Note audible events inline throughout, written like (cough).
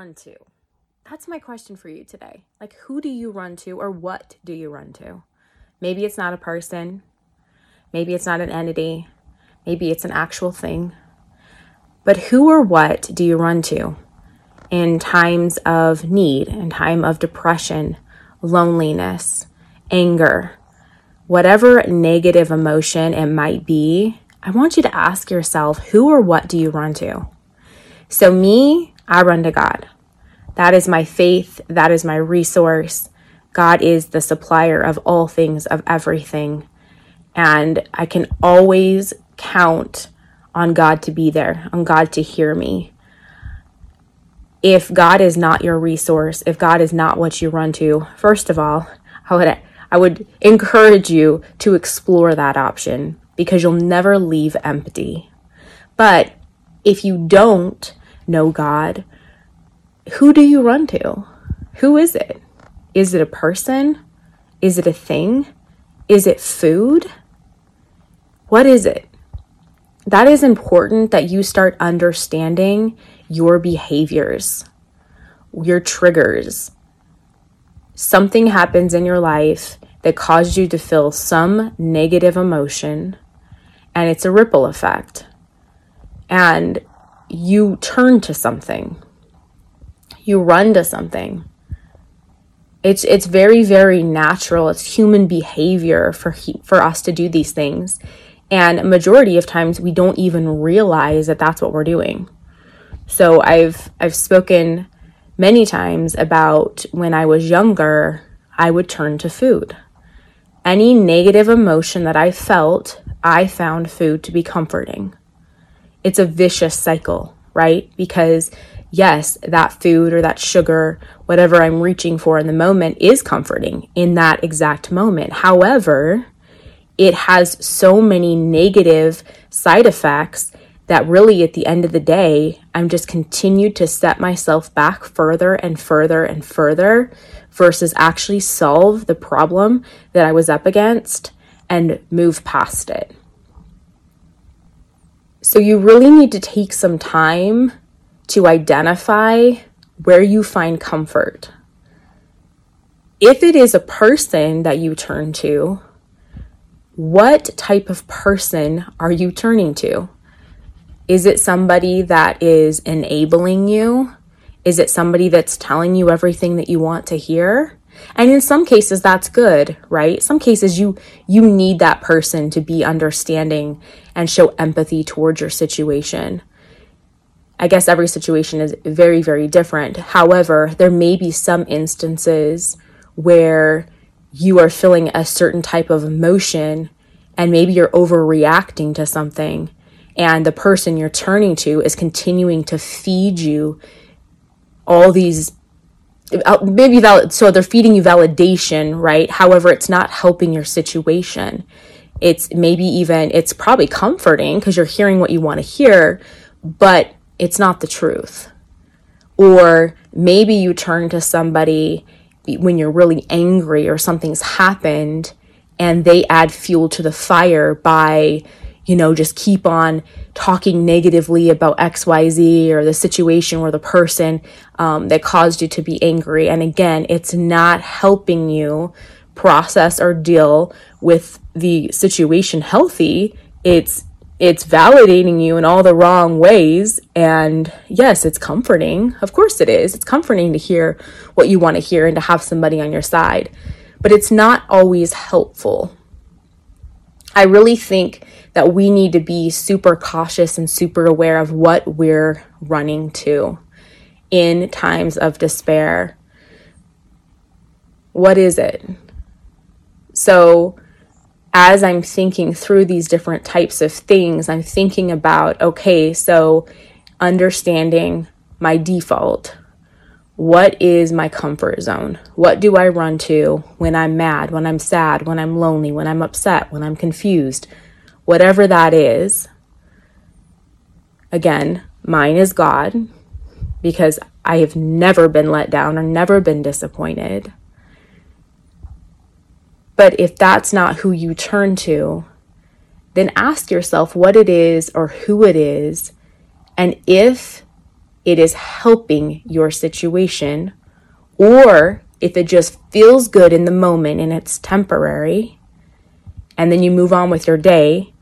run to? That's my question for you today. Like, who do you run to, or what do you run to? Maybe it's not a person, maybe it's not an entity, maybe it's an actual thing. But who or what do you run to in times of need, in time of depression, loneliness, anger, whatever negative emotion it might be? I want you to ask yourself, who or what do you run to? So, me, I run to God. That is my faith. That is my resource. God is the supplier of all things, of everything. And I can always count on God to be there, on God to hear me. If God is not your resource, if God is not what you run to, first of all, I would, I would encourage you to explore that option because you'll never leave empty. But if you don't, know God, who do you run to? Who is it? Is it a person? Is it a thing? Is it food? What is it? That is important that you start understanding your behaviors, your triggers. Something happens in your life that caused you to feel some negative emotion, and it's a ripple effect. And you turn to something. You run to something. It's it's very very natural. It's human behavior for he, for us to do these things. And majority of times we don't even realize that that's what we're doing. So I've I've spoken many times about when I was younger, I would turn to food. Any negative emotion that I felt, I found food to be comforting it's a vicious cycle, right? Because yes, that food or that sugar, whatever I'm reaching for in the moment is comforting in that exact moment. However, it has so many negative side effects that really at the end of the day, I'm just continued to set myself back further and further and further versus actually solve the problem that I was up against and move past it. So you really need to take some time to identify where you find comfort. If it is a person that you turn to, what type of person are you turning to? Is it somebody that is enabling you? Is it somebody that's telling you everything that you want to hear? And in some cases that's good, right? Some cases you you need that person to be understanding and show empathy towards your situation. I guess every situation is very very different. However, there may be some instances where you are feeling a certain type of emotion and maybe you're overreacting to something and the person you're turning to is continuing to feed you all these uh, maybe val- so they're feeding you validation right however it's not helping your situation it's maybe even it's probably comforting because you're hearing what you want to hear but it's not the truth or maybe you turn to somebody when you're really angry or something's happened and they add fuel to the fire by you know, just keep on talking negatively about XYZ or the situation or the person um, that caused you to be angry. And again, it's not helping you process or deal with the situation healthy. It's it's validating you in all the wrong ways. And yes, it's comforting. Of course it is. It's comforting to hear what you want to hear and to have somebody on your side. But it's not always helpful. I really think that we need to be super cautious and super aware of what we're running to in times of despair. What is it? So, as I'm thinking through these different types of things, I'm thinking about okay, so understanding my default. What is my comfort zone? What do I run to when I'm mad, when I'm sad, when I'm lonely, when I'm upset, when I'm confused? whatever that is. Again, mine is God because I have never been let down or never been disappointed. But if that's not who you turn to, then ask yourself what it is or who it is. And if it is helping your situation, or if it just feels good in the moment and it's temporary, and then you move on with your day,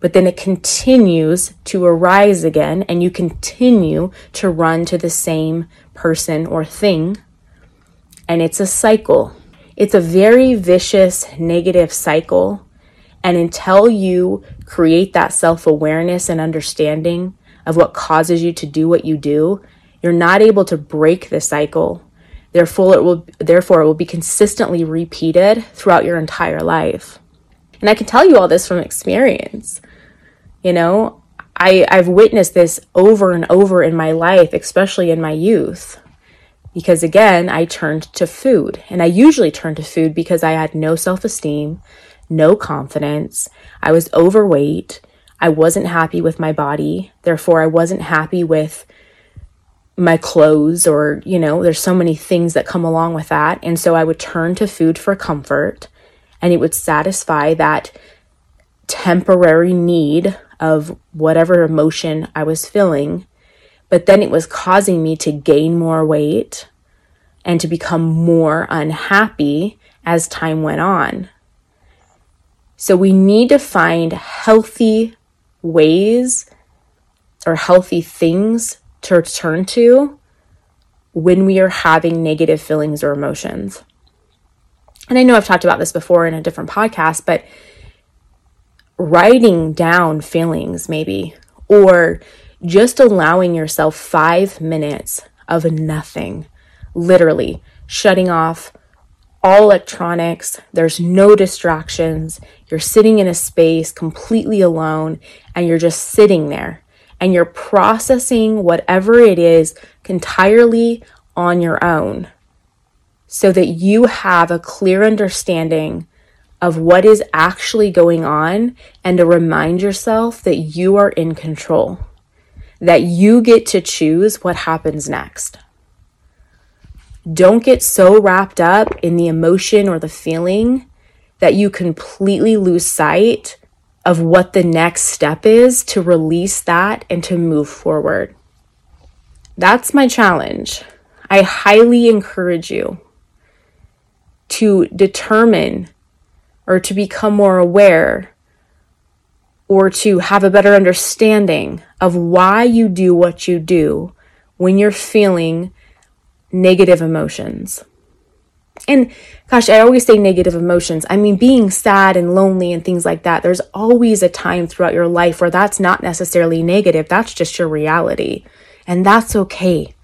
but then it continues to arise again, and you continue to run to the same person or thing, and it's a cycle. It's a very vicious negative cycle. And until you create that self awareness and understanding of what causes you to do what you do, you're not able to break the cycle. Therefore, it will, therefore, it will be consistently repeated throughout your entire life. And I can tell you all this from experience. You know, I, I've witnessed this over and over in my life, especially in my youth. Because again, I turned to food. And I usually turn to food because I had no self esteem, no confidence. I was overweight. I wasn't happy with my body. Therefore, I wasn't happy with my clothes, or, you know, there's so many things that come along with that. And so I would turn to food for comfort, and it would satisfy that temporary need of whatever emotion I was feeling. But then it was causing me to gain more weight and to become more unhappy as time went on. So we need to find healthy ways or healthy things to turn to when we are having negative feelings or emotions. And I know I've talked about this before in a different podcast, but writing down feelings, maybe, or just allowing yourself five minutes of nothing, literally shutting off all electronics, there's no distractions. You're sitting in a space completely alone and you're just sitting there and you're processing whatever it is entirely on your own so that you have a clear understanding of what is actually going on and to remind yourself that you are in control, that you get to choose what happens next. Don't get so wrapped up in the emotion or the feeling that you completely lose sight of what the next step is to release that and to move forward. That's my challenge. I highly encourage you to determine or to become more aware or to have a better understanding of why you do what you do when you're feeling negative emotions. And gosh, I always say negative emotions. I mean, being sad and lonely and things like that, there's always a time throughout your life where that's not necessarily negative. That's just your reality. And that's okay.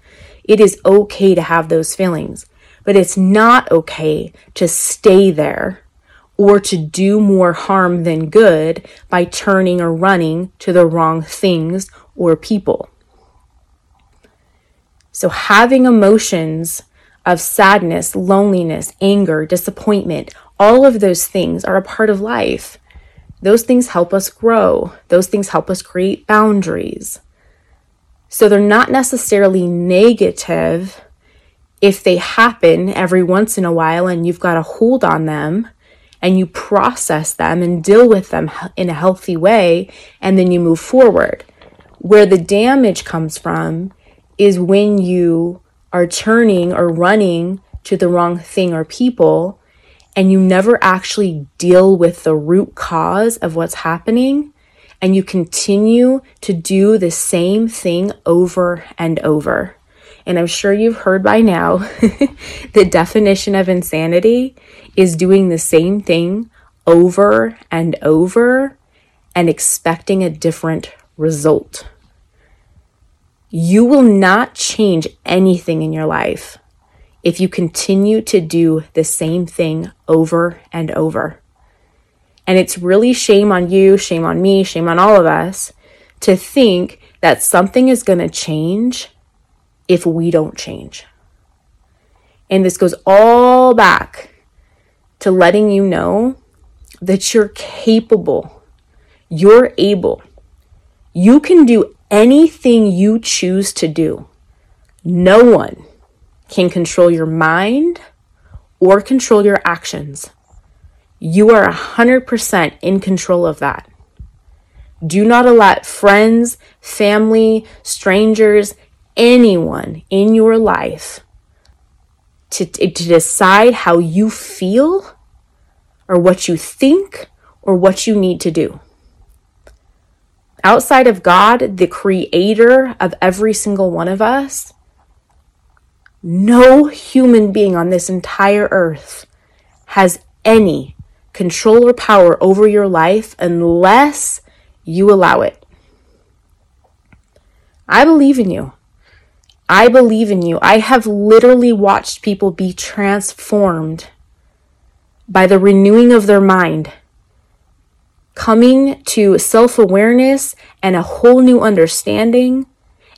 It is okay to have those feelings, but it's not okay to stay there or to do more harm than good by turning or running to the wrong things or people. So, having emotions of sadness, loneliness, anger, disappointment, all of those things are a part of life. Those things help us grow, those things help us create boundaries. So, they're not necessarily negative if they happen every once in a while and you've got a hold on them and you process them and deal with them in a healthy way, and then you move forward. Where the damage comes from is when you are turning or running to the wrong thing or people and you never actually deal with the root cause of what's happening and you continue to do the same thing over and over. And I'm sure you've heard by now (laughs) the definition of insanity is doing the same thing over and over and expecting a different result. You will not change anything in your life if you continue to do the same thing over and over. And it's really shame on you, shame on me, shame on all of us to think that something is going to change if we don't change. And this goes all back to letting you know that you're capable, you're able, you can do anything you choose to do. No one can control your mind or control your actions. You are 100% in control of that. Do not let friends, family, strangers, anyone in your life to, to decide how you feel or what you think or what you need to do. Outside of God, the creator of every single one of us, no human being on this entire earth has any control or power over your life unless you allow it. I believe in you. I believe in you. I have literally watched people be transformed by the renewing of their mind coming to self awareness and a whole new understanding,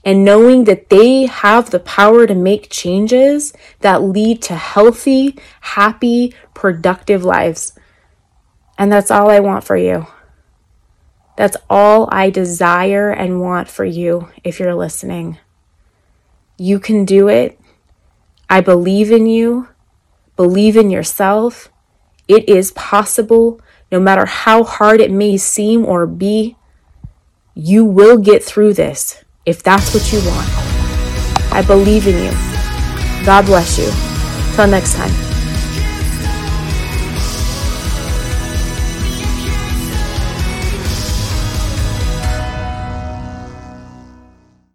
and knowing that they have the power to make changes that lead to healthy, happy, productive lives. And that's all I want for you. That's all I desire and want for you if you're listening. You can do it. I believe in you. Believe in yourself. It is possible no matter how hard it may seem or be, you will get through this if that's what you want. I believe in you. God bless you. Till next time.